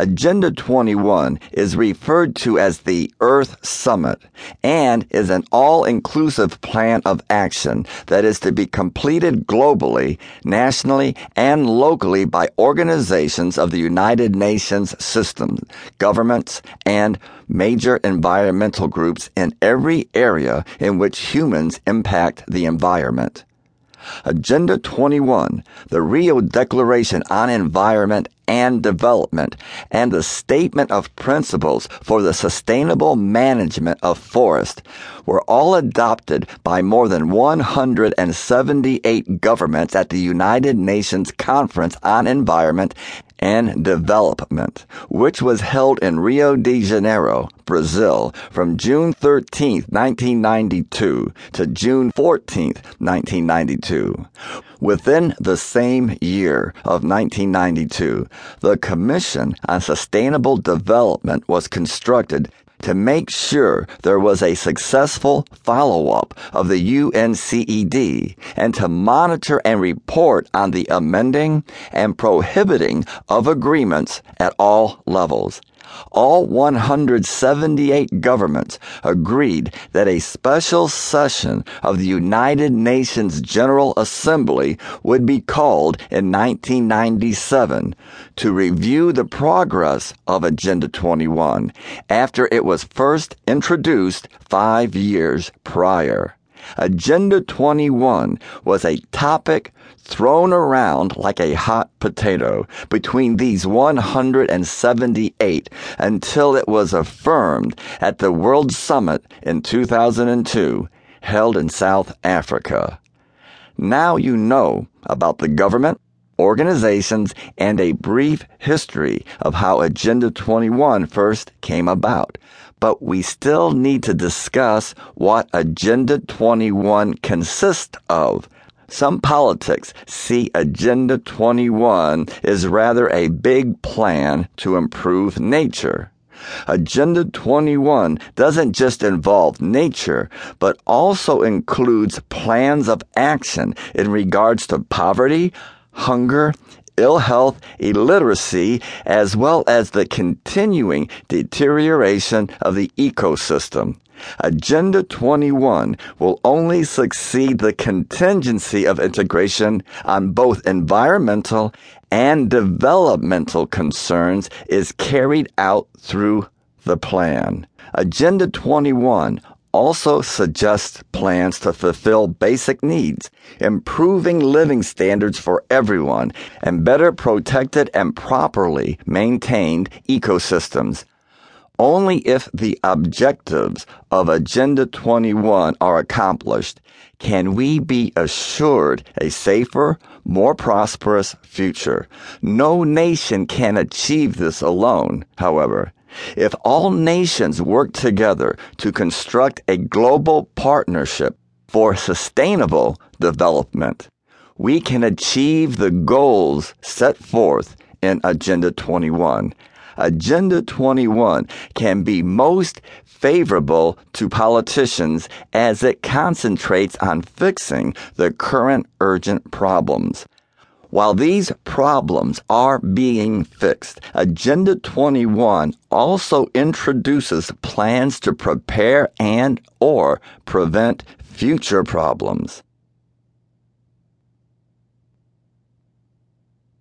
Agenda 21 is referred to as the Earth Summit and is an all-inclusive plan of action that is to be completed globally, nationally, and locally by organizations of the United Nations system, governments, and major environmental groups in every area in which humans impact the environment. Agenda 21, the Rio Declaration on Environment and Development, and the Statement of Principles for the Sustainable Management of Forest were all adopted by more than 178 governments at the United Nations Conference on Environment and Development, which was held in Rio de Janeiro, Brazil, from June 13, 1992 to June 14, 1992. Within the same year of 1992, the Commission on Sustainable Development was constructed to make sure there was a successful follow up of the UNCED and to monitor and report on the amending and prohibiting of agreements at all levels all 178 governments agreed that a special session of the United Nations General Assembly would be called in 1997 to review the progress of Agenda 21 after it was first introduced five years prior. Agenda 21 was a topic thrown around like a hot potato between these 178 until it was affirmed at the World Summit in 2002 held in South Africa. Now you know about the government, organizations, and a brief history of how Agenda 21 first came about. But we still need to discuss what Agenda 21 consists of. Some politics see Agenda 21 is rather a big plan to improve nature. Agenda 21 doesn't just involve nature, but also includes plans of action in regards to poverty, hunger, ill health, illiteracy, as well as the continuing deterioration of the ecosystem. Agenda 21 will only succeed the contingency of integration on both environmental and developmental concerns is carried out through the plan. Agenda 21 also suggests plans to fulfill basic needs, improving living standards for everyone, and better protected and properly maintained ecosystems. Only if the objectives of Agenda 21 are accomplished can we be assured a safer, more prosperous future. No nation can achieve this alone, however. If all nations work together to construct a global partnership for sustainable development, we can achieve the goals set forth in Agenda 21. Agenda 21 can be most favorable to politicians as it concentrates on fixing the current urgent problems. While these problems are being fixed, Agenda 21 also introduces plans to prepare and or prevent future problems.